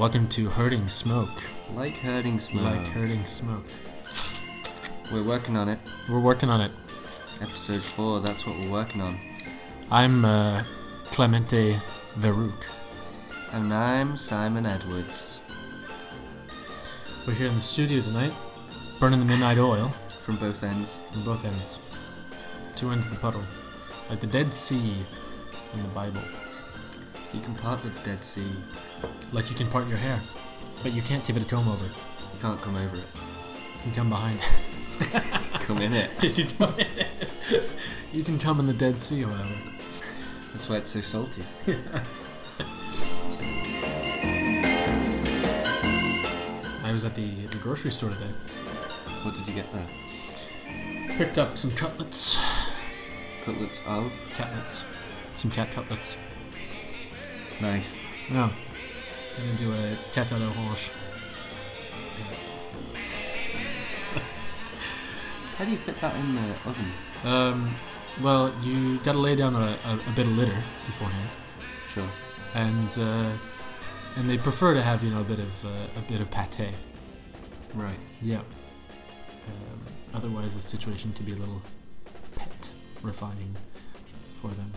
Welcome to Herding Smoke. Like herding smoke. Like herding smoke. We're working on it. We're working on it. Episode 4, that's what we're working on. I'm uh, Clemente Veruc. And I'm Simon Edwards. We're here in the studio tonight, burning the midnight oil From both ends. on both ends. Two ends of the puddle. Like the Dead Sea in the Bible. You can part the Dead Sea. Like you can part your hair, but you can't give it a comb over. You can't come over it. You can come behind Come in it. it. you, can, you can come in the Dead Sea, however. That's why it's so salty. I was at the, the grocery store today. What did you get there? Picked up some cutlets. Cutlets of? Catlets. Some cat cutlets. Nice. No. I'm gonna do a cat à l'orange. How do you fit that in the oven? Um, well, you gotta lay down a, a, a bit of litter beforehand, Sure. and uh, and they prefer to have you know a bit of uh, a bit of pate. Right. Yeah. Um, otherwise, the situation could be a little pet refying for them.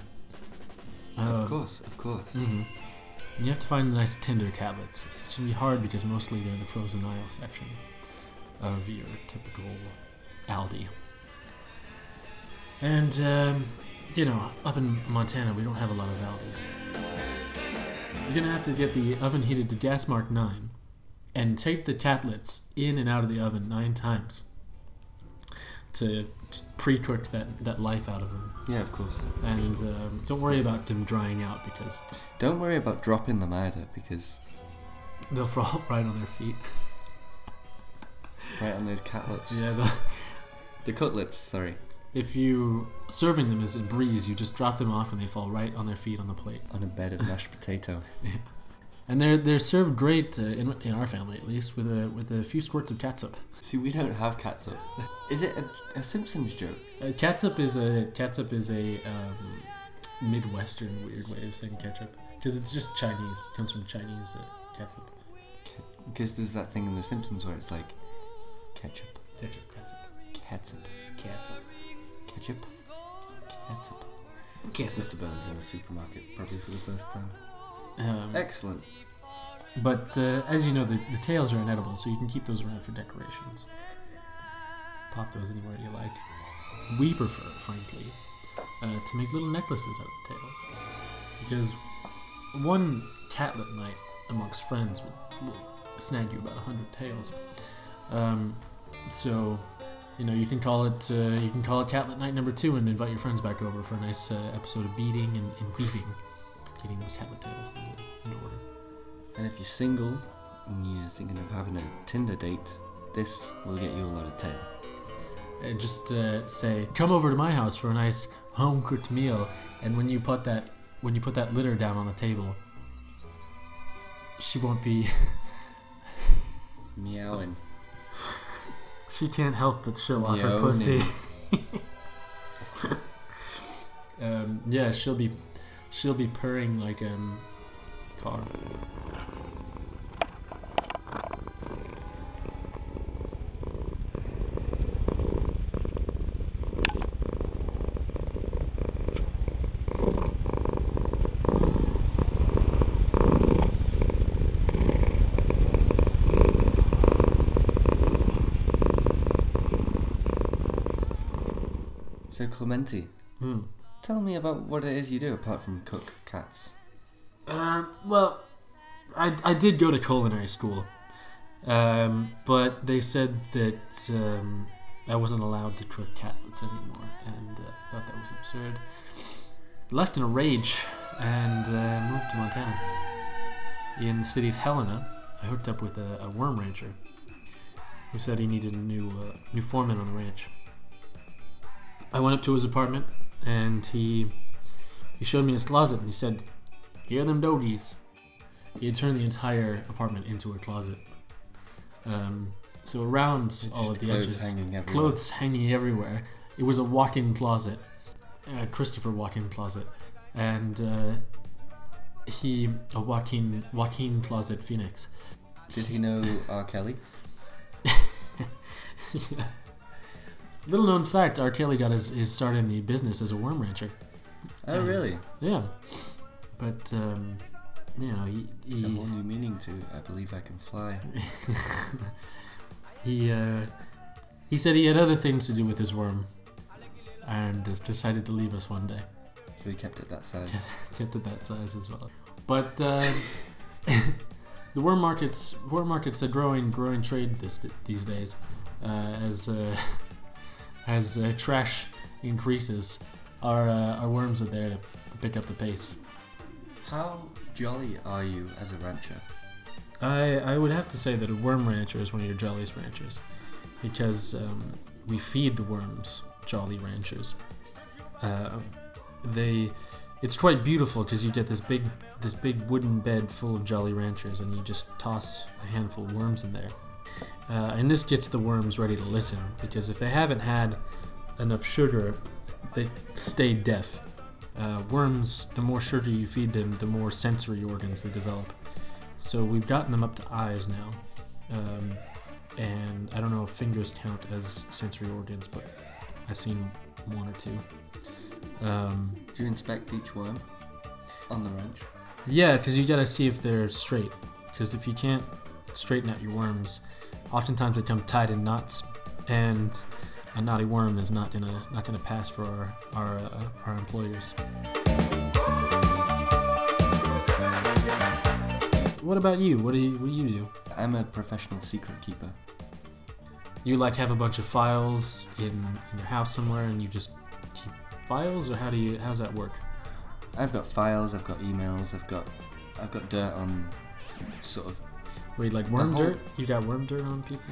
Of course, of course. hmm And you have to find the nice tender catlets. It's gonna be hard because mostly they're in the frozen aisle section of your typical Aldi. And um, you know, up in Montana, we don't have a lot of Aldis. You're gonna have to get the oven heated to gas mark nine, and take the catlets in and out of the oven nine times to, to pre-cook that that life out of them. Yeah, of course. And um, don't worry about them drying out because Don't worry about dropping them either, because They'll fall right on their feet. right on those cutlets. Yeah, the, The cutlets, sorry. if you serving them as a breeze, you just drop them off and they fall right on their feet on the plate. On a bed of mashed potato. And they're they're served great uh, in, in our family at least with a with a few squirts of catsup. See, we don't have catsup. Is it a, a Simpsons joke? Uh, catsup is a catsup is a um, midwestern weird way of saying ketchup because it's just Chinese. It comes from Chinese uh, catsup. Because there's that thing in The Simpsons where it's like ketchup, Ketchup, catsup, catsup, catsup, ketchup, catsup. catsup. Mr. Burns in a supermarket, probably for the first time. Um, Excellent. But uh, as you know, the, the tails are inedible, so you can keep those around for decorations. Pop those anywhere you like. We prefer, frankly, uh, to make little necklaces out of the tails. Because one catlet night amongst friends will, will snag you about a hundred tails. Um, so, you know, you can call it uh, you can call it catlet night number two and invite your friends back over for a nice uh, episode of beating and, and weaving, getting those catlet tails into, into order. And if you're single and you're thinking of having a Tinder date, this will get you a lot of tail. and just uh, say, "Come over to my house for a nice home cooked meal." And when you put that when you put that litter down on the table, she won't be. Meowing. She can't help but show off her pussy. um, yeah, she'll be she'll be purring like um car. So, Clementi, Hmm. Tell me about what it is you do apart from cook cats. Um, well, I, I did go to culinary school, um, but they said that um, I wasn't allowed to cook catlets anymore, and uh, I thought that was absurd. Left in a rage and uh, moved to Montana. In the city of Helena, I hooked up with a, a worm rancher who said he needed a new uh, new foreman on the ranch. I went up to his apartment and he he showed me his closet and he said, Hear them dogies. He had turned the entire apartment into a closet. Um, so around all of the clothes edges, hanging clothes hanging everywhere. It was a walk-in closet, a Christopher walk-in closet, and uh, he a walk-in walk-in Closet Phoenix. Did he know R. Kelly? yeah. Little known fact: R. Kelly got his, his start in the business as a worm rancher. Oh, Yeah. really? Yeah, but um, you know he There's a whole new meaning to I believe I can fly. he uh, he said he had other things to do with his worm, and decided to leave us one day. So he kept it that size. kept it that size as well. But uh, the worm markets, worm markets are growing, growing trade this these days, uh, as uh, as uh, trash increases. Our uh, our worms are there to, to pick up the pace. How jolly are you as a rancher? I I would have to say that a worm rancher is one of your jolliest ranchers, because um, we feed the worms jolly ranchers. Uh, they, it's quite beautiful because you get this big this big wooden bed full of jolly ranchers, and you just toss a handful of worms in there. Uh, and this gets the worms ready to listen because if they haven't had enough sugar, they stay deaf. Uh, worms, the more sugar you feed them, the more sensory organs they develop. So we've gotten them up to eyes now. Um, and I don't know if fingers count as sensory organs, but I've seen one or two. Um, Do you inspect each worm on the ranch? yeah, because you gotta see if they're straight. Because if you can't straighten out your worms, oftentimes they come tied in knots, and a knotty worm is not gonna not gonna pass for our our, uh, our employers. What about you? What do you what do you do? I'm a professional secret keeper. You like have a bunch of files in, in your house somewhere, and you just keep files, or how do you how's that work? I've got files, I've got emails, I've got I've got dirt on sort of Wait, like worm whole- dirt? You got worm dirt on people?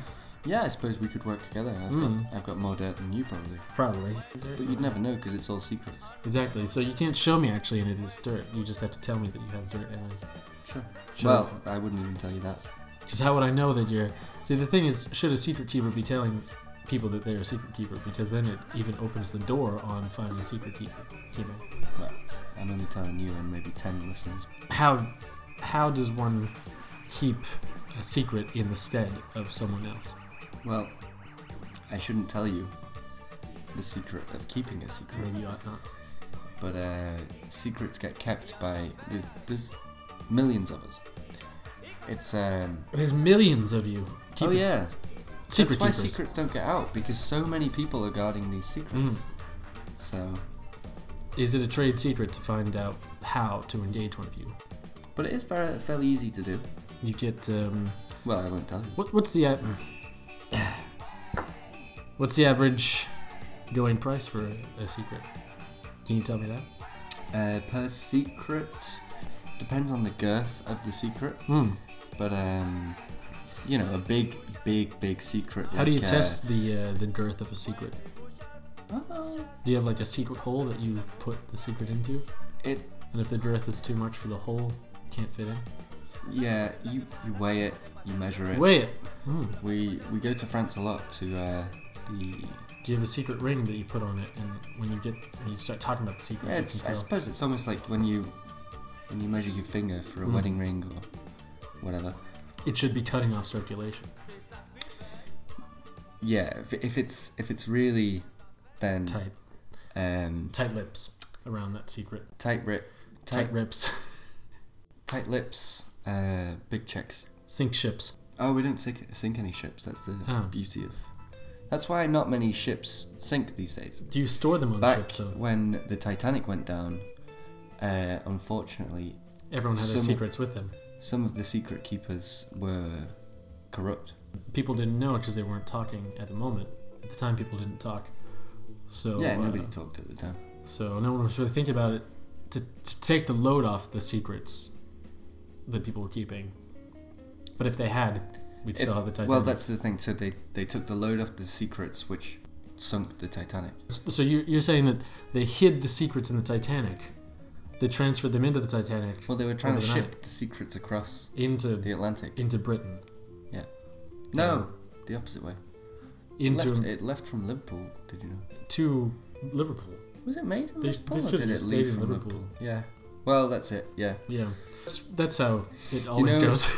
yeah, I suppose we could work together. I've Mm. got I've got more dirt than you probably. Probably. But you'd never know because it's all secrets. Exactly. So you can't show me actually any of this dirt. You just have to tell me that you have dirt in it. Sure. Well, I wouldn't even tell you that. because how would I know that you're? See, the thing is, should a secret keeper be telling people that they're a secret keeper? Because then it even opens the door on finding a secret keeper. keeper. I'm only telling you and maybe ten listeners. How how does one keep a secret in the stead of someone else? Well, I shouldn't tell you the secret of keeping a secret, Maybe you ought not. but uh, secrets get kept by there's, there's millions of us. It's um. There's millions of you. oh yeah, Secret that's why keepers. secrets don't get out because so many people are guarding these secrets. Mm. So, Is it a trade secret to find out how to engage one of you? but it is very fairly easy to do. You get um, Well, I won't tell you. what? What's the what's the average going price for a, a secret? Can you tell me that? Uh, per secret depends on the girth of the secret, Hmm. but um, you know, a big, big, big secret. How do you like, uh, test the uh, the girth of a secret? well, Do you have like a secret hole that you put the secret into? It, And if the girth is too much for the hole, can't fit in. Yeah, you you weigh it, you measure it. Weigh it. Hmm. We we go to France a lot to uh, the. Do you have a secret ring that you put on it, and when you get when you start talking about the secret, Yeah, it's, I suppose it's almost like when you when you measure your finger for a Mm. wedding ring or whatever. it should be cutting off circulation. Yeah, if, if it's if it's really then Tight, um, tight lips around that secret. tight rip, Tight, tight rips. tight lips, uh, big checks. Sink ships. Oh, we don't sink, sink any ships. That's the Oh. beauty of. That's why not many ships sink these days. Do you store them on Back ships though? when the Titanic went down, uh, unfortunately, Everyone had their some- secrets with them. some of the secret keepers were corrupt. People didn't know because they weren't talking at the moment. At the time, people didn't talk. So yeah, nobody uh, talked at the time. So no one was really thinking about it to, to take the load off the secrets that people were keeping. But if they had, we'd It- still have the Titanic. Well, that's the thing. So they they took the load off the secrets, which sunk the Titanic. so you're, you're saying that they hid the secrets in the Titanic. They transferred them into the Titanic Well, they were trying to ship the secrets across into the Atlantic. into Britain, Yeah. No, the opposite way. into left, it left from Liverpool. Did you know? to Liverpool. Was it made in They- Liverpool, they or did it leave from Liverpool. Liverpool? Yeah, Well, that's it. Yeah. Yeah, that's, that's how it always know- goes.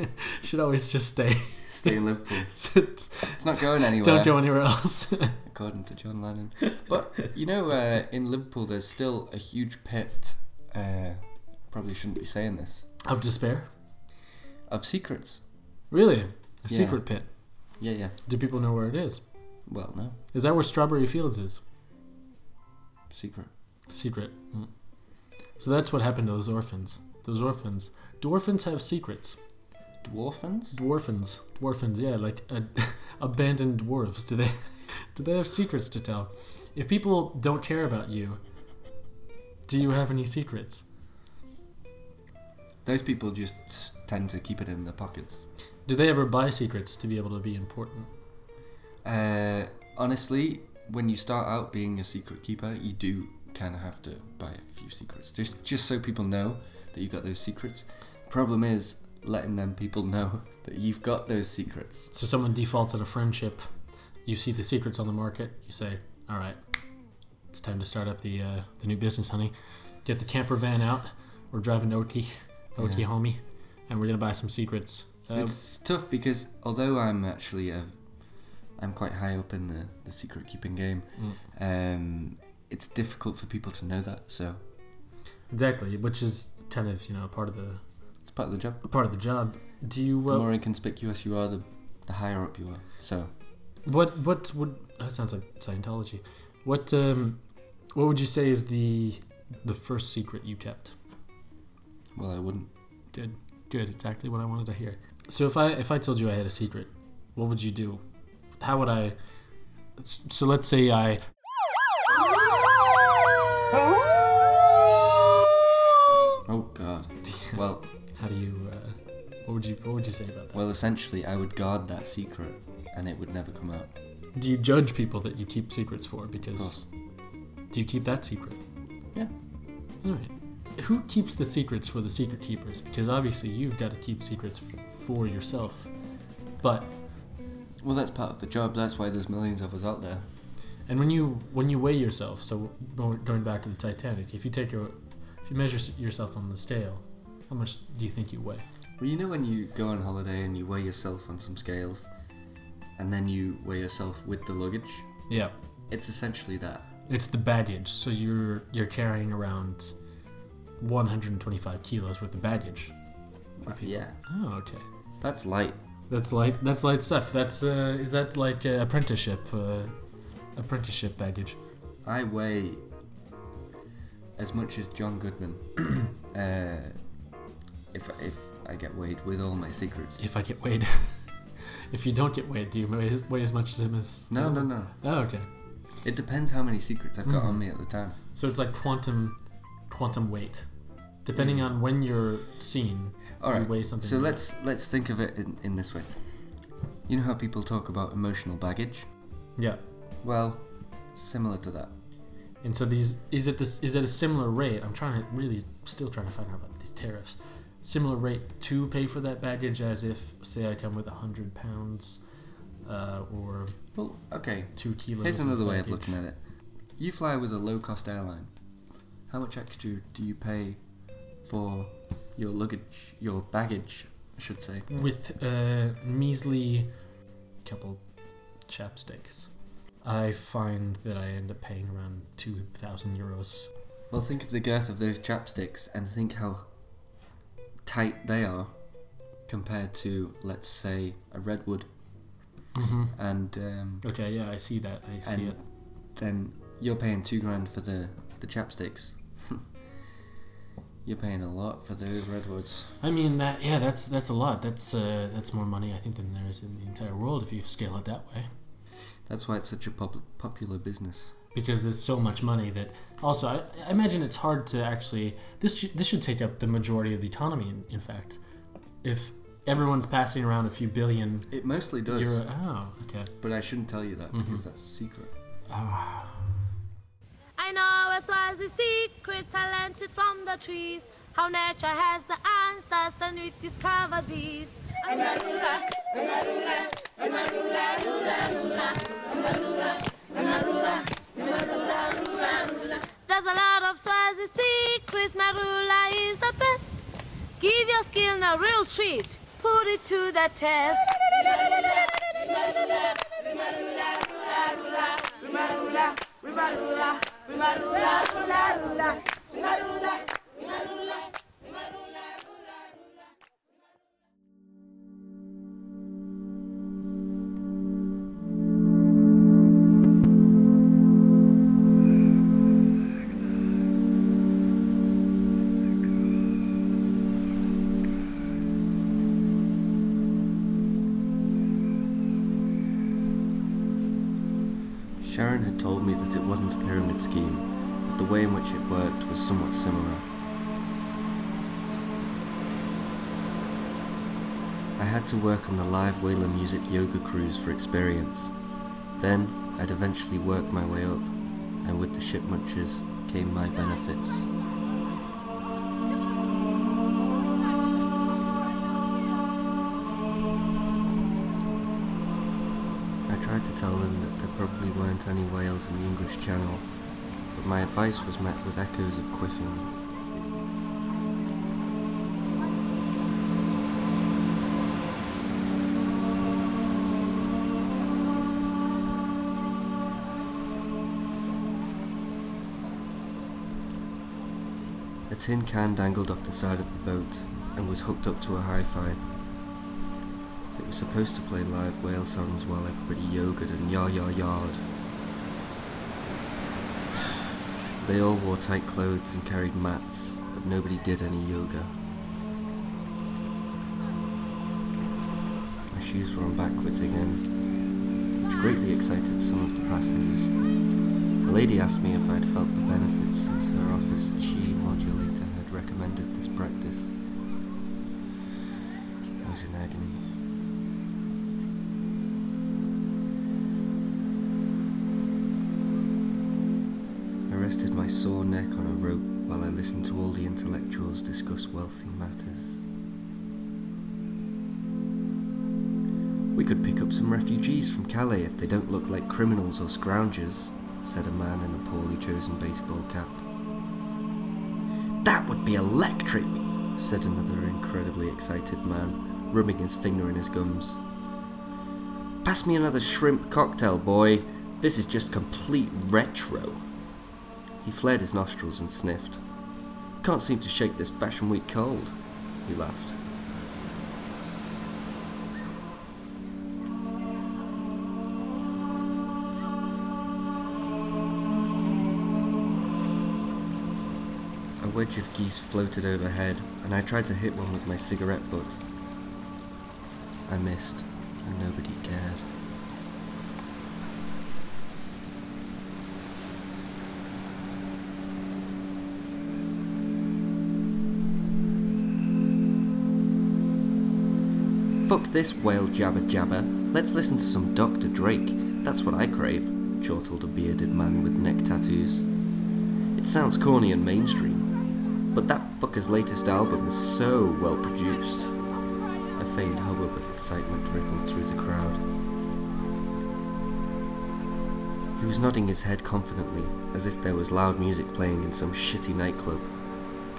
Should always just stay. Stay in Liverpool. It's not going anywhere. Don't go anywhere else. according to John Lennon. But you know, uh, in Liverpool, there's still a huge pit. Uh, probably shouldn't be saying this. of despair. Of secrets. Really, a Yeah. secret pit. Yeah, yeah. Do people know where it is? Well, no Is that where Strawberry Fields is? secret. Secret. Mm. So that's what happened to those orphans. Those orphans. Orphans have secrets? Dwarfins? Dwarfins. Dwarfins, yeah, like uh, abandoned dwarves. Do they do they have secrets to tell? If people don't care about you, do you have any secrets? Those people just tend to keep it in their pockets. Do they ever buy secrets to be able to be important? Uh, honestly, when you start out being a secret keeper, you do kind of have to buy a few secrets, just just so people know that you've got those secrets. Problem is letting them people know that you've got those secrets. So someone defaults on a friendship, you see the secrets on the market, you say, "All right, it's time to start up the uh, the new business, honey. Get the camper van out. We're driving to Oki, to Yeah. Oklahoma, and we're gonna buy some secrets." Uh, It's tough because although I'm actually a, I'm quite high up in the, the secret keeping game. mm, Um, it's difficult for people to know that, so exactly, which is kind of you know part of the it's part of the job. part of the job. Do you The uh, more inconspicuous you are, the, the higher up you are. So what what would that sounds like Scientology? What um what would you say is the the first secret you kept? well, I wouldn't. Good, good, exactly what I wanted to hear. So if I if I told you I had a secret, what would you do? How would I? So let's say I. Oh God. Well, How do you? Uh, what would you What would you say about that? well, essentially, I would guard that secret, and it would never come out. Do you judge people that you keep secrets for? Of Because course. do you keep that secret? Yeah. All right. Who keeps the secrets for the secret keepers? Because obviously you've got to keep secrets f- for yourself. But Well, that's part of the job. That's why there's millions of us out there. And when you when you weigh yourself, so going back to the Titanic, if you take your if you measure yourself on the scale, how much do you think you weigh? Well, you know when you go on holiday and you weigh yourself on some scales, and then you weigh yourself with the luggage. Yeah. It's essentially that. It's the baggage. So you're you're carrying around 125 kilos worth of baggage. Yeah, Oh, okay. that's light. That's light. That's light stuff. That's uh, is that like uh, apprenticeship? Uh, apprenticeship baggage. I weigh as much as John Goodman. uh, if if I get weighed with all my secrets. If I get weighed. if you don't get weighed, do you weigh, weigh as much as him as? No, no, no. Oh, okay. It depends how many secrets I've got on me at the time. So it's like quantum, quantum weight. Depending on when you're seen, All you weigh something. So more. let's let's think of it in, in this way. You know how people talk about emotional baggage? Yeah. Well, similar to that. And so these is it this is it a similar rate? I'm trying to really still trying to find out about these tariffs. Similar rate to pay for that baggage as if say I come with a hundred pounds, uh, or Well, okay. two kilos. Here's another way of looking at it. You fly with a low cost airline. How much extra do you pay for your luggage, your baggage, I should say? with a measly couple chapsticks. I find that I end up paying around two thousand euros. Well, think of the girth of those chapsticks and think how tight they are compared to, let's say, a redwood. Mm-hmm. And um, Okay, yeah, I see that. I see it. then you're paying two grand for the, the chapsticks. you're paying a lot for those redwoods. I mean that. Yeah, that's that's a lot. That's uh, that's more money I think than there is in the entire world if you scale it that way. That's why it's such a pop- popular business. Because there's so much money that. Also, I, I imagine it's hard to actually. This sh- this should take up the majority of the economy. In, in fact, if everyone's passing around a few billion It mostly does, euro. Oh, okay. but I shouldn't tell you that Mhm. because that's a secret. Ah. I know as was the secrets I learned it from the trees. How nature has the answers and we discover these. There's a lot of Swazi secrets, Marula, is the best. Give your skin a real treat. Put it to the test. Sharon had told me that it wasn't a pyramid scheme, but the way in which it worked was somewhat similar. I had to work on the live Whaler Music Yoga cruise for experience. Then I'd eventually work my way up, and with the ship munchers came my benefits. Tried to tell them that there probably weren't any whales in the English Channel, but my advice was met with echoes of quiffing. A tin can dangled off the side of the boat and was hooked up to a hi-fi. Was supposed to play live whale songs while everybody yogaed and yah yah yard. They all wore tight clothes and carried mats, but nobody did any yoga. My shoes were on backwards again, which greatly excited some of the passengers. A lady asked me if I'd felt the benefits since her office chi modulator had recommended this practice. I was in agony. My sore neck on a rope while I listen to all the intellectuals discuss wealthy matters. We could pick up some refugees from Calais if they don't look like criminals or scroungers, said a man in a poorly chosen baseball cap. That would be electric, said another incredibly excited man, rubbing his finger in his gums. Pass me another shrimp cocktail, boy. This is just complete retro. He flared his nostrils and sniffed. Can't seem to shake this Fashion Week cold, he laughed. A wedge of geese floated overhead, and I tried to hit one with my cigarette butt. I missed, and nobody cared. Fuck this whale jabber jabber. Let's listen to some Dr. Drake. That's what I crave, chortled a bearded man with neck tattoos. It sounds corny and mainstream, but that fucker's latest album is so well produced. A faint hubbub of excitement rippled through the crowd. He was nodding his head confidently, as if there was loud music playing in some shitty nightclub.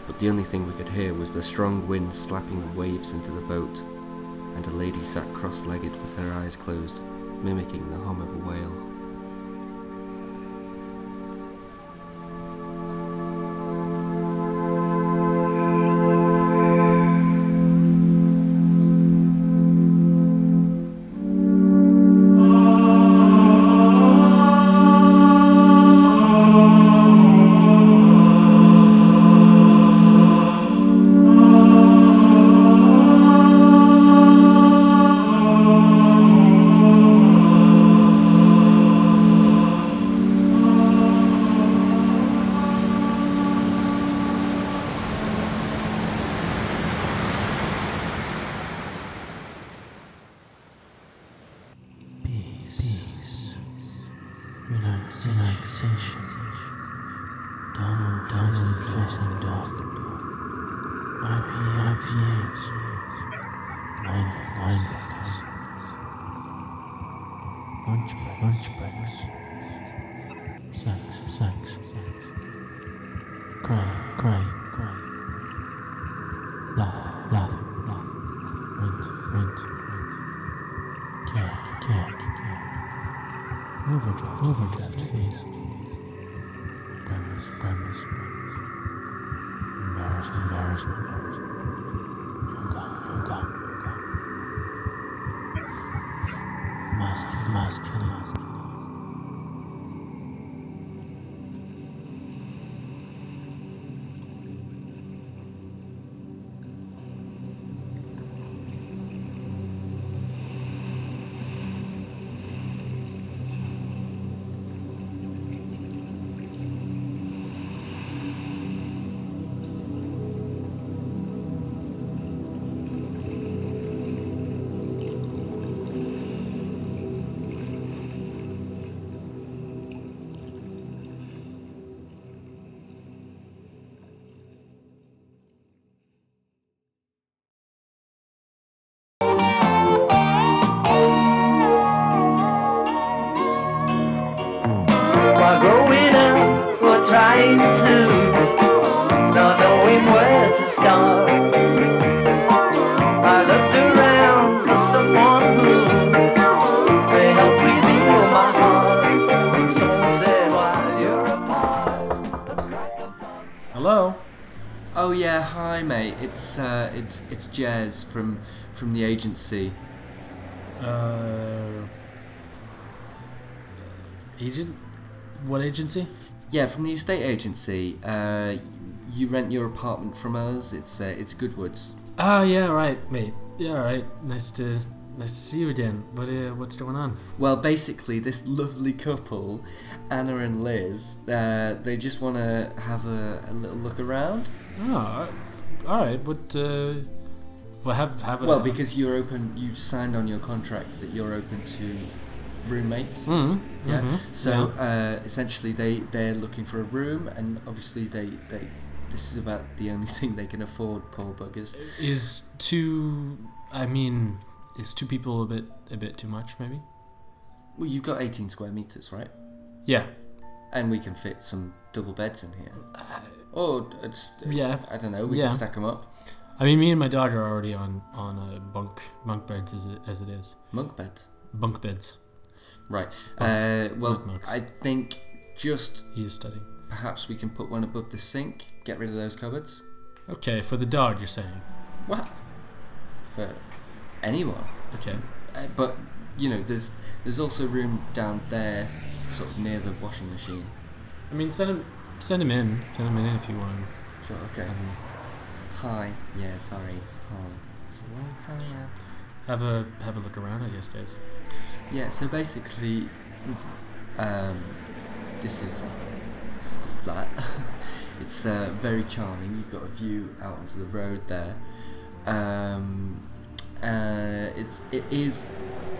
But the only thing we could hear was the strong wind slapping the waves into the boat, and a lady sat cross legged with her eyes closed, mimicking the hum of a whale. Hi mate. It's uh, it's it's Jez from from the agency. Uh, agent? What agency? Yeah, from the estate agency. Uh, you rent your apartment from us. It's uh, it's Goodwoods. Ah, yeah, right, mate. Yeah, right. Nice to nice to see you again. What uh, what's going on? Well, basically, this lovely couple, Anna and Liz, uh, they just want to have a, a little look around. Oh, all right. but Uh, well, have have it. Well, because you're open, you've signed on your contract that you're open to roommates. Mm, Yeah. mhm, So uh, essentially, they they're looking for a room, and obviously they they this is about the only thing they can afford. Poor buggers. is two. I mean, is two people a bit a bit too much? Maybe. Well, you've got 18 square meters, right? Yeah. And we can fit some double beds in here. Or it's, Yeah. I don't know. We Yeah. can stack them up. I mean, me and my dog are already on on a bunk bunk beds as it as it is. Bunk beds. Bunk beds. Right. Bunk- Uh, well, bunk. I think just He's studying. perhaps we can put one above the sink. Get rid of those cupboards. Okay, for the dog, you're saying. What? For anyone. Okay. Uh, but you know, there's there's also room down there, sort of near the washing machine. I mean, send him send him in. Send him in if you want. Sure. Okay. Um, Hi. Yeah. Sorry. Hi. Hi. Yeah. have a have a look around, I guess, guys. Yeah. So basically, um, this is the flat. it's uh, very charming. You've got a view out onto the road there. Um, uh, it's it is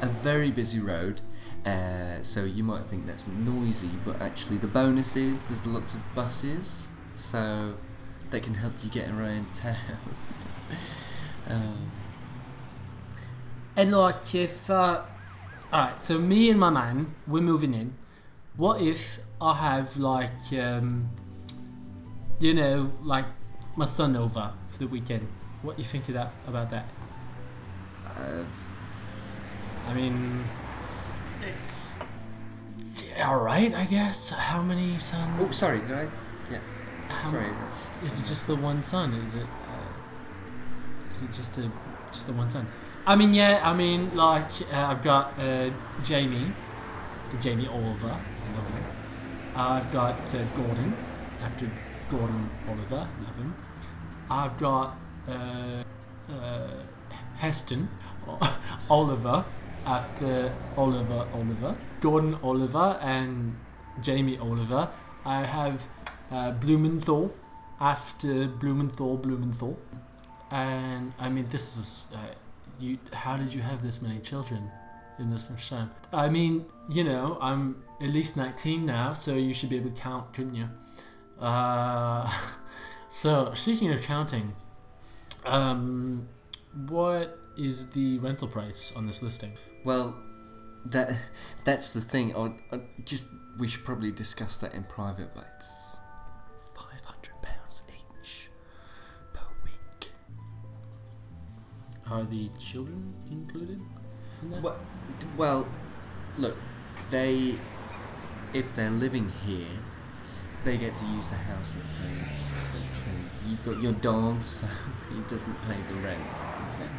a very busy road. Uh, so you might think that's noisy, but actually the bonus is there's lots of buses, so they can help you get around town. um, And like, if uh, all right, so me and my man, we're moving in. What if I have like, um, you know, like my son over for the weekend? What do you think of that about that? uh, I mean, it's all right, I guess. How many sons? oh, sorry, did I? Yeah, How- sorry. Is it just the one son? Is it? Uh, is it just a just the one son? I mean, yeah. I mean, like uh, I've got uh, Jamie, the Jamie Oliver. I love him. I've got uh, Gordon, after Gordon Oliver. Love him. I've got uh, uh, Heston Oliver, after Oliver Oliver. Gordon Oliver and Jamie Oliver. I have uh, Blumenthal after Blumenthal Blumenthal. And I mean, this is uh, you. How did you have this many children in this much time? I mean, you know, I'm at least 19 now, so you should be able to count, couldn't you? Uh, so speaking of counting, um, what is the rental price on this listing? Well, that that's the thing. I, I just we should probably discuss that in private, but it's five hundred pounds each per week. Are the children included in that? Well, well, look, they if they're living here, they get to use the house as they as they please. You've got your dog, so he doesn't pay the rent.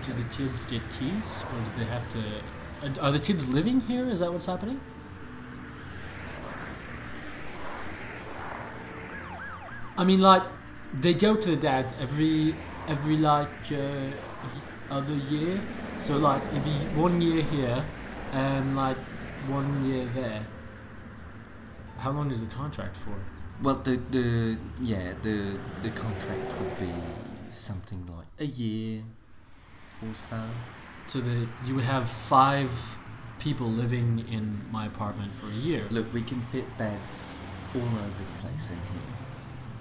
Do the kids get keys, or do they have to? Are the kids living here? Is that what's happening? I mean, like they go to the dads every every like uh, other year. So like it'd be one year here, and like one year there. How long is the contract for? Well, the the yeah the the contract would be something like a year or so. So that you would have five people living in my apartment for a year. Look, we can fit beds all over the place in here.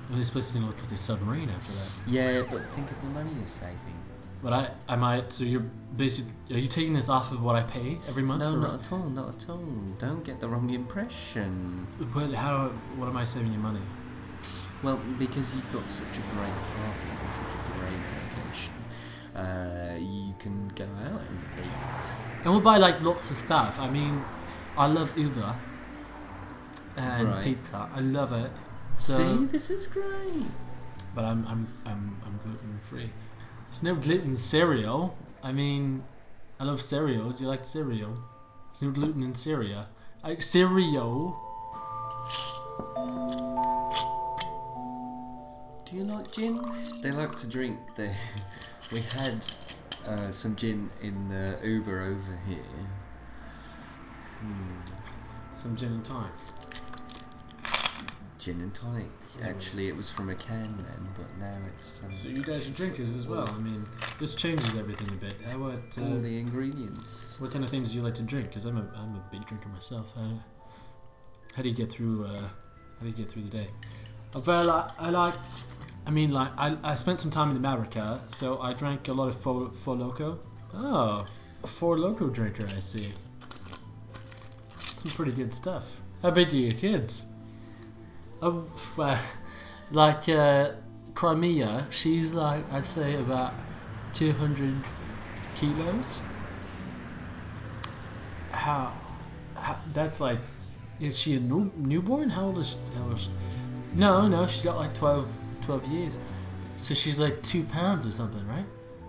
And this place is gonna look like a submarine after that. Yeah, but think of the money you're saving. But I, I might. So you're basically, are you taking this off of what I pay every month? No, not at all, not at all. Don't get the wrong impression. But how? What am I saving you money? Well, because you've got such a great apartment and such a great uh, you can go out and eat. And we'll buy like lots of stuff. I mean, I love Uber and Right. pizza. I love it. So, See, this is great. but I'm I'm I'm I'm gluten free. There's no gluten cereal. I mean, I love cereal. Do you like cereal? There's no gluten in cereal. Like cereal. Do you like gin? They like to drink. They, we had uh, some gin in the Uber over here. Hmm. Some gin and tonic. Gin and tonic. Actually, it was from a can then, but now it's. Um, So you guys are drinkers as well. I mean, this changes everything a bit. How about all uh, the ingredients. what kind of things do you like to drink? Because I'm a I'm a big drinker myself. How, how do you get through? Uh, how do you get through the day? I I like. I mean, like I, I spent some time in America, so I drank a lot of Four, four Loco. Oh, a Four Loco drinker, I see. Some pretty good stuff. How big are your kids? Um, uh, like uh, Crimea, she's like I'd say about two hundred kilos. How, how? That's like, is she a new, newborn? How old is? How old is no, no, she's got like 12, 12 years. So she's like two pounds or something, right?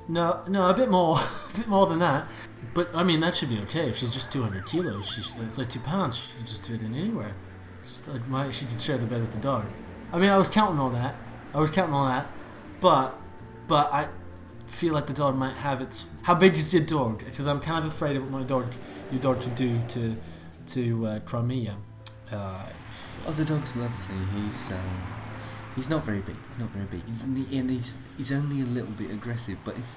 No, no, a bit more, a bit more than that. But I mean, that should be okay. If she's just 200 kilos, she, it's like two pounds. She could just fit in anywhere. Just like my, she could share the bed with the dog. I mean, I was counting all that. I was counting all that, but, but I feel like the dog might have its. How big is your dog? Because I'm kind of afraid of what my dog, your dog, could do to, to uh, Crimea. Uh, so- Oh, the dog's lovely. He's um, he's not very big. He's not very big. He's and he's he's only a little bit aggressive, but it's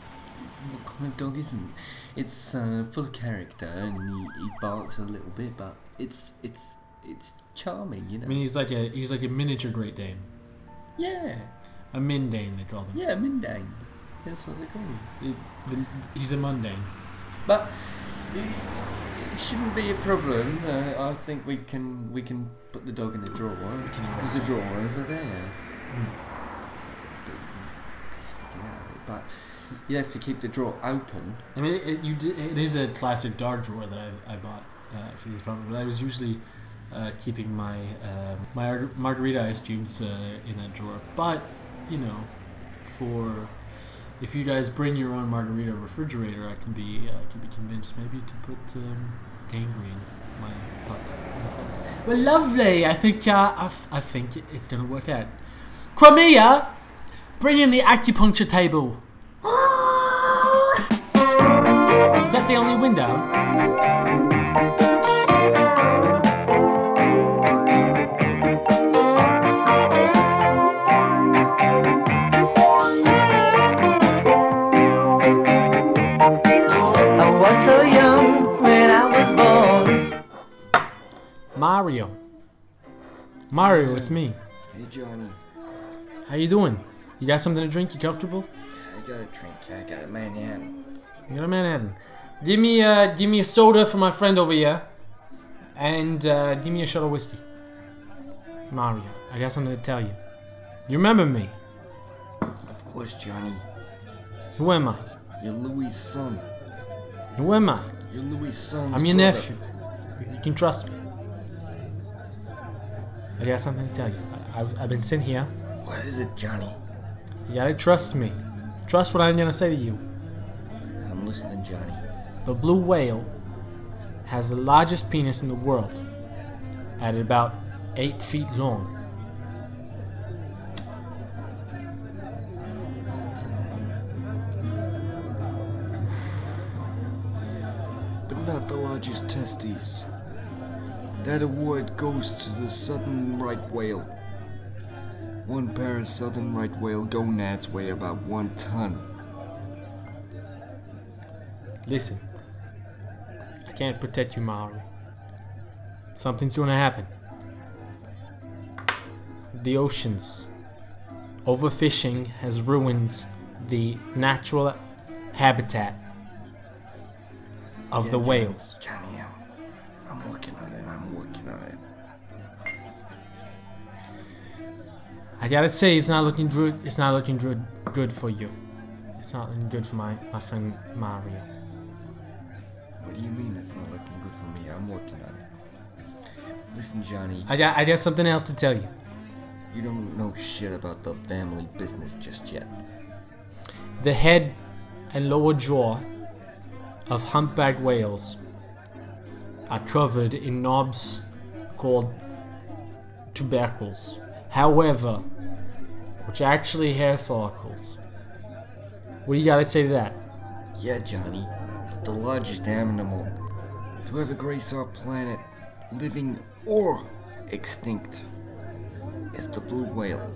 what kind of dog isn't? It's uh, full of character and he, he barks a little bit, but it's it's it's charming, you know. I mean, he's like a he's like a miniature Great Dane, yeah, a Mindane they call them. yeah, Mindang. That's what they call him. He- the- he's a mundane. But it, shouldn't be a problem. Uh, I think we can we can put the dog in a drawer. There's a drawer over there. Sticking out of it, but you have to keep the drawer open. I mean, it, you did, it is a classic dog drawer that I, I bought uh, for this problem, but I was usually uh, keeping my um my ar- margarita ice cubes uh, in that drawer. But you know, for if you guys bring your own margarita refrigerator, I can be uh, I can be convinced maybe to put um, gangrene my pup inside. Well, lovely. I think uh, I, f- I think it's gonna work out. Crimea, bring in the acupuncture table. Is that the only window? I was so young when I was born. Mario. Mario, it's me. Hey Johnny, How you doing? You got something to drink? You comfortable? Yeah, I got a drink. I got a Manhattan. You got a Manhattan. Give me uh give me a soda for my friend over here. And uh, give me a shot of whiskey. Mario, I got something to tell you. You remember me? Of course, Johnny. Who am I? You're Louis' son. Who am I? You're Louis' son. I'm your nephew. You can trust me. I got something to tell you. I, I've, I've been sitting here. What is it, Johnny? You gotta trust me. Trust what I'm gonna say to you. I'm listening, Johnny. The blue whale has the largest penis in the world, at about eight feet long. But not the largest testes. That award goes to the southern right whale. One pair of southern right whale gonads weigh about one ton. Listen, I can't protect you, Mario. Something's gonna happen. The oceans. Overfishing has ruined the natural habitat of Yeah, the whales. Johnny, I'm, I'm working on it. I'm working on it. I gotta say, it's not looking good. It's not looking good. Good for you. It's not looking good for my my friend Mario. What do you mean it's not looking good for me? I'm working on it. Listen, Johnny, I got I got something else to tell you. you don't know shit about the family business just yet. The head and lower jaw of humpback whales are covered in knobs called tubercles. However, which actually have follicles. What do you gotta say to that? Yeah, Johnny, but the largest animal to ever grace our planet, living or extinct, is the blue whale.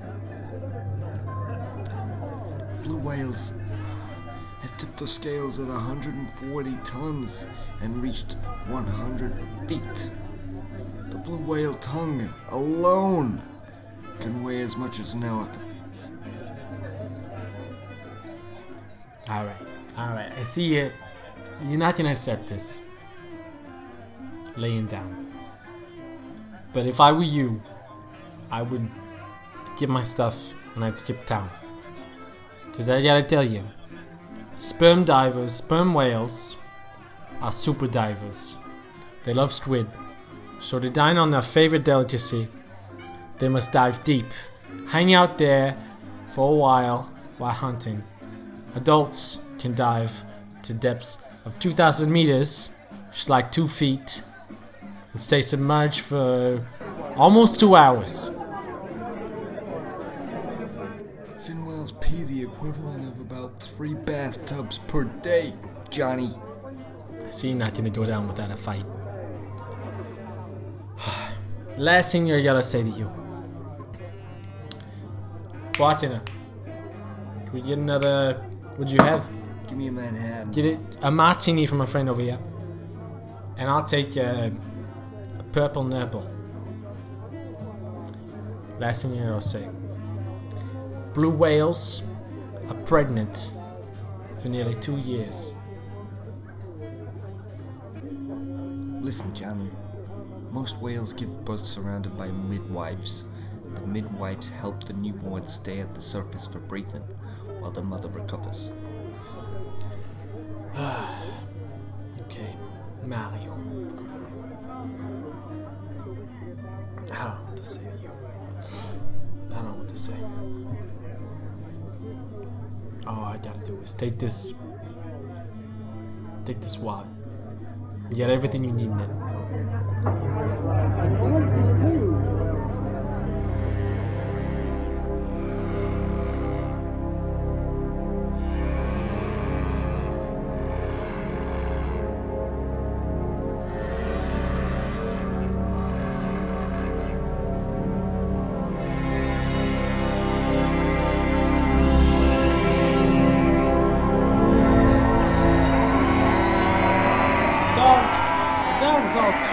Blue whales have tipped the scales at 140 tons and reached 100 feet. The blue whale tongue alone can weigh as much as an elephant. Alright, alright. I see you. You're not gonna accept this. Laying down. But if I were you, I would get my stuff and I'd skip town. Because I gotta tell you, sperm divers, sperm whales, are super divers. They love squid. So to dine on their favorite delicacy, they must dive deep, hang out there for a while while hunting. Adults can dive to depths of 2,000 meters, which is like two feet, and stay submerged for almost two hours. Fin whales pee the equivalent of about three bathtubs per day, Johnny. I see you're not gonna go down without a fight. Last thing I gotta say to you. Bartender, can we get another? What'd you have? Give me a Manhattan. Get it a martini from a friend over here, and I'll take uh, a purple nurple. Last thing I'll say. Blue whales are pregnant for nearly two years. Listen, Johnny. Most whales give birth surrounded by midwives. The midwives help the newborn stay at the surface for breathing while the mother recovers. Okay, Mario. I don't know what to say to you. I don't know what to say. All I gotta do is take this. Take this wallet. You got everything you need in it.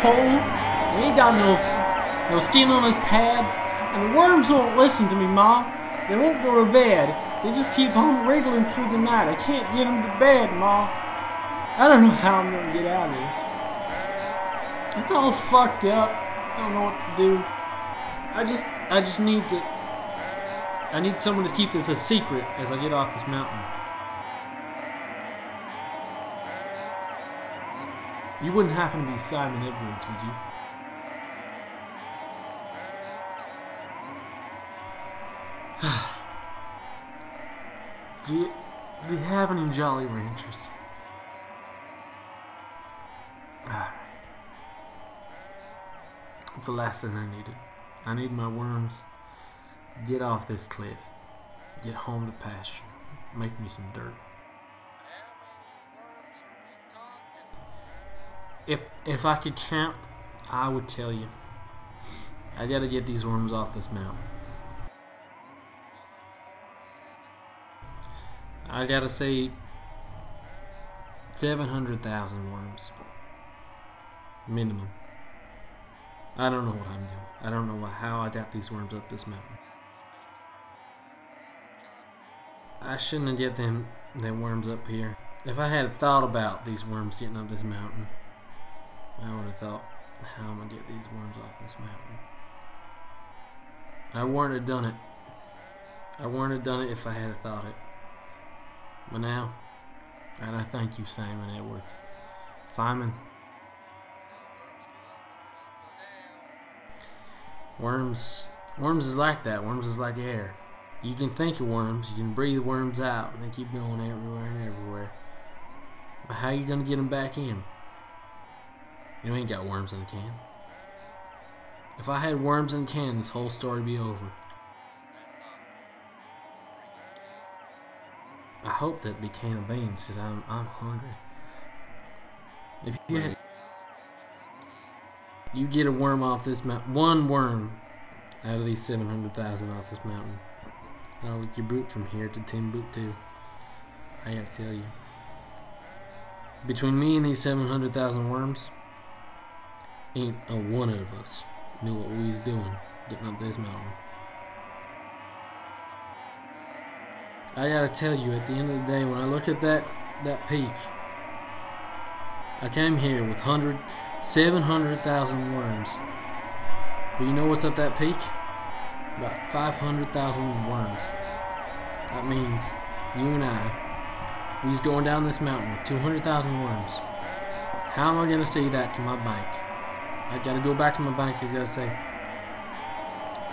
Cold. He ain't got no no skin on his pads, and the worms won't listen to me, Ma. They won't go to bed. They just keep on wriggling through the night. I can't get them to bed, Ma. I don't know how I'm gonna get out of this. It's all fucked up. I don't know what to do. I just, I just need to. I need someone to keep this a secret as I get off this mountain. You wouldn't happen to be Simon Edwards, would you? do, you do you have any Jolly Ranchers? Alright. It's the last thing I needed. I need my worms. Get off this cliff. Get home to pasture. Make me some dirt. If if I could count, I would tell you. I gotta get these worms off this mountain. I gotta say 700,000 worms. Minimum. I don't know what I'm doing. I don't know how I got these worms up this mountain. I shouldn't have get them them worms up here. If I had thought about these worms getting up this mountain, I would have thought, how am I gonna get these worms off this mountain? I wouldn't have done it. I wouldn't have done it if I had thought it. But now, and I thank you, Simon Edwards. Simon. Worms, worms is like that. Worms is like air. You can think of worms, you can breathe worms out, and they keep going everywhere and everywhere. But how you gonna get them back in? You ain't got worms in a can. If I had worms in a can, this whole story would be over. I hope that be can of beans because I'm I'm hungry. If you had, you get a worm off this mountain, one worm out of these seven hundred thousand off this mountain, I'll lick your boot from here to Timbuktu. I gotta tell you. Between me and these seven hundred thousand worms, ain't a one of us knew what we was doing getting up this mountain. I gotta tell you, at the end of the day, when I look at that that peak, I came here with hundred, seven hundred thousand worms. But you know what's up that peak? About five hundred thousand worms. That means you and I, we's going down this mountain with two hundred thousand worms. How am I gonna say that to my bank? I gotta go back to my bank. I gotta say,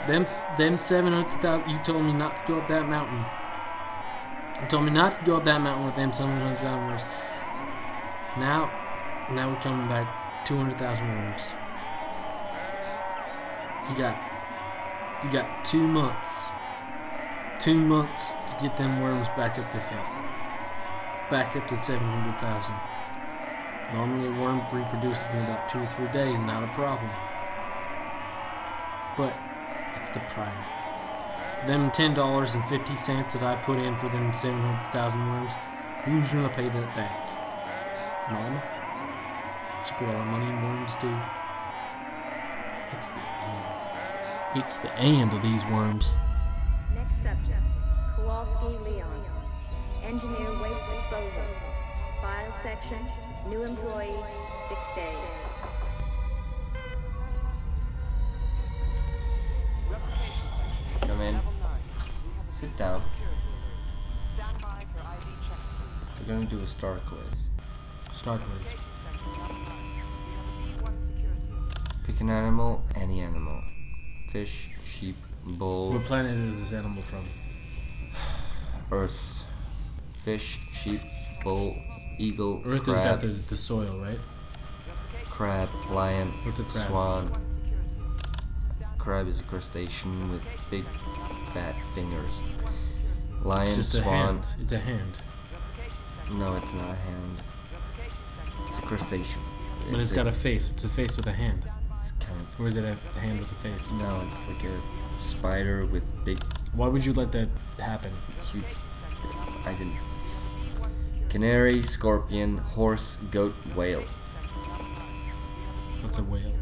them them seven hundred thousand. You told me not to go up that mountain. You told me not to go up that mountain with them seven hundred thousand worms. Now, now we're coming back two hundred thousand worms. You got, you got two months. Two months to get them worms back up to health. Back up to seven hundred thousand. Normally, a worm reproduces in about two or three days, not a problem. But it's the pride. Them ten dollars and fifty cents that I put in for them seven hundred thousand worms, who's gonna pay that back? Mama? She put all her money in worms too. It's the end. It's the end of these worms. Next subject, Kowalski Leon. Engineer waste disposal. File section, new employee, six days. Come in. Sit down. We're gonna do a star quiz. Star quiz. Pick an animal, any animal. Fish, sheep, bull, What planet is this animal from? earth. Fish, sheep, bull, eagle, Earth crab, has got the, the soil, right? crab, lion, What's a crab? swan. Crab is a crustacean with big, fat fingers. Lion, It's just a swan. hand. It's a hand. No, it's not a hand. It's a crustacean. But it's got a face. It's a face with a hand. It's kind of Or is it a hand with a face? no. It's like a spider with big, Why would you let that happen? huge. I didn't. Canary, scorpion, horse, goat, whale. What's a whale?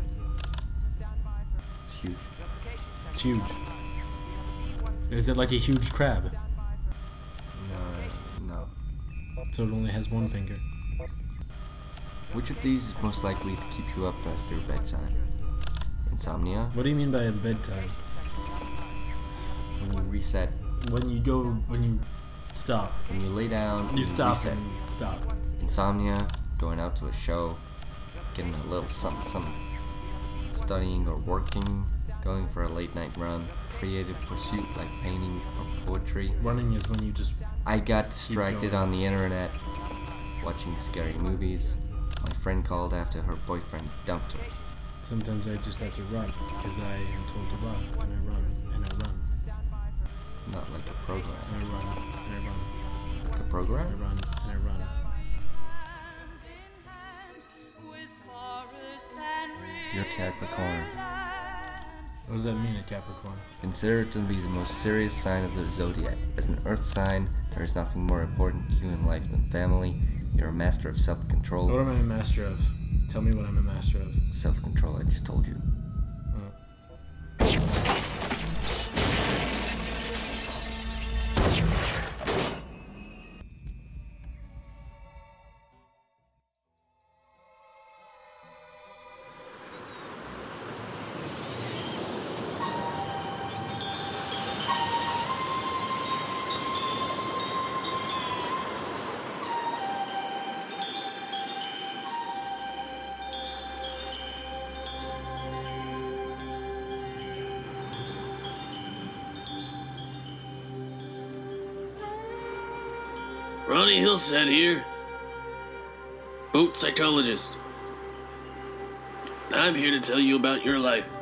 It's huge. It's huge. Is it like a huge crab? No, no. So it only has one finger. Which of these is most likely to keep you up past your bedtime? Insomnia, What do you mean by a bedtime? when you reset, When you go, when you stop. when you lay down, and You stop reset. and stop. Insomnia, going out to a show, getting a little something, something, studying or working, going for a late night run, creative pursuit like painting or poetry. Running is when you just I got distracted on the internet, watching scary movies. My friend called after her boyfriend dumped her. sometimes I just have to run because I am told to run and I run and I run Not like a program. I run and I run and I run and I run. You're Capricorn. What does that mean, a Capricorn? Consider it to be the most serious sign of the zodiac. As an earth sign, there is nothing more important to you in life than family. You're a master of self control. What am I a master of? Tell me what I'm a master of. Self control, I just told you. Ronnie Hillside here, boat psychologist. I'm here to tell you about your life.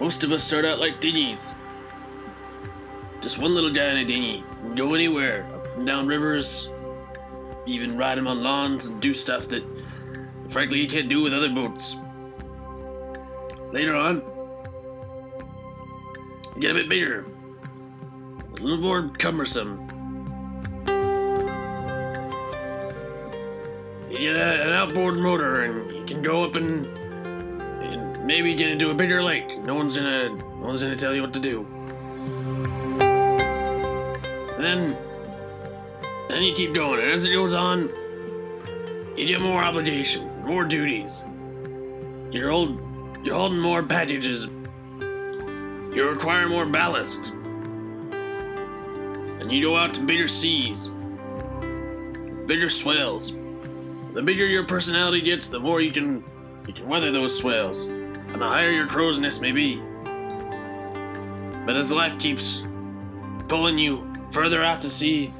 Most of us start out like dinghies. Just one little guy in a dinghy. Can go anywhere, up and down rivers, even ride him on lawns and do stuff that, frankly, you can't do with other boats. Later on, get a bit bigger, a little more cumbersome. Outboard motor and you can go up and, and maybe get into a bigger lake. No one's gonna no one's gonna tell you what to do. Then then you keep going, and as it goes on, you get more obligations, more duties. You're old you're holding more packages. You require more ballast. And you go out to bigger seas, bigger swells. The bigger your personality gets, the more you can you can weather those swells, and the higher your crow's nest may be. But as life keeps pulling you further out to sea,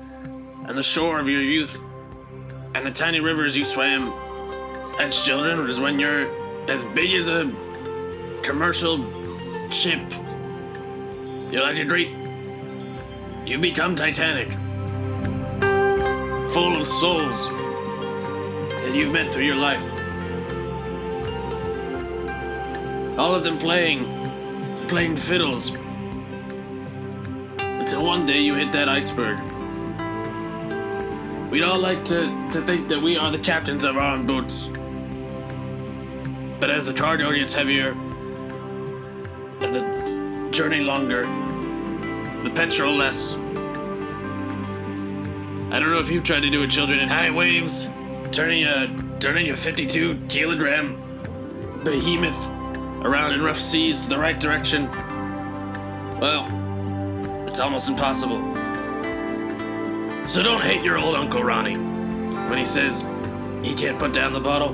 and the shore of your youth, and the tiny rivers you swam as children, is when you're as big as a commercial ship. You're like a great. You become Titanic, full of souls that you've met through your life. All of them playing, playing fiddles. Until one day you hit that iceberg. We'd all like to, to think that we are the captains of our own boats. But as the cargo gets heavier, and the journey longer, the petrol less. I don't know if you've tried to do it, children, in high waves turning a turning a 52 kilogram behemoth around in rough seas to the right direction. Well, it's almost impossible. So don't hate your old Uncle Ronnie when he says he can't put down the bottle.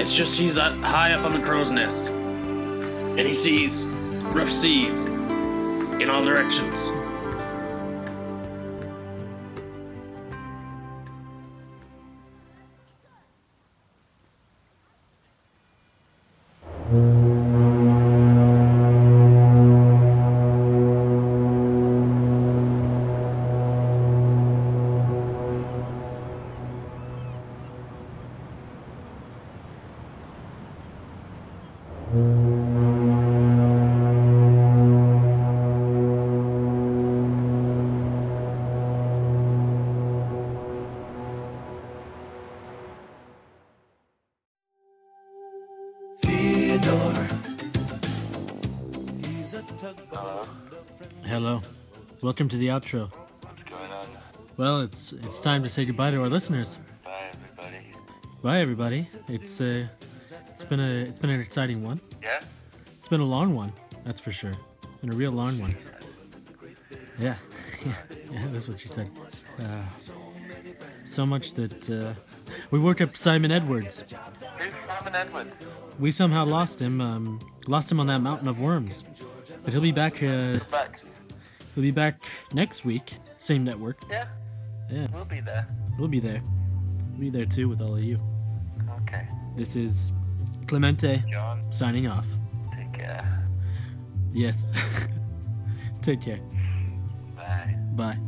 It's just he's high up on the crow's nest and he sees rough seas in all directions. Welcome to the outro. What's going on? Well, it's it's time to say goodbye to our listeners. Bye, everybody. Bye, everybody. It's uh, it's been a it's been an exciting one. Yeah? It's been a long one, that's for sure. and a real long one. Yeah, yeah, yeah. That's what she said. Uh, so much that uh, we worked up Simon Edwards. Who's Simon Edwards? We somehow lost him. Um, Lost him on that mountain of worms. But he'll be back. Uh, He'll be back next week. Same network. Yeah, Yeah, we'll be there. we'll be there. We'll be there too with all of you. Okay. This is Clemente John, signing off. take care. Yes. Take care. Bye. Bye.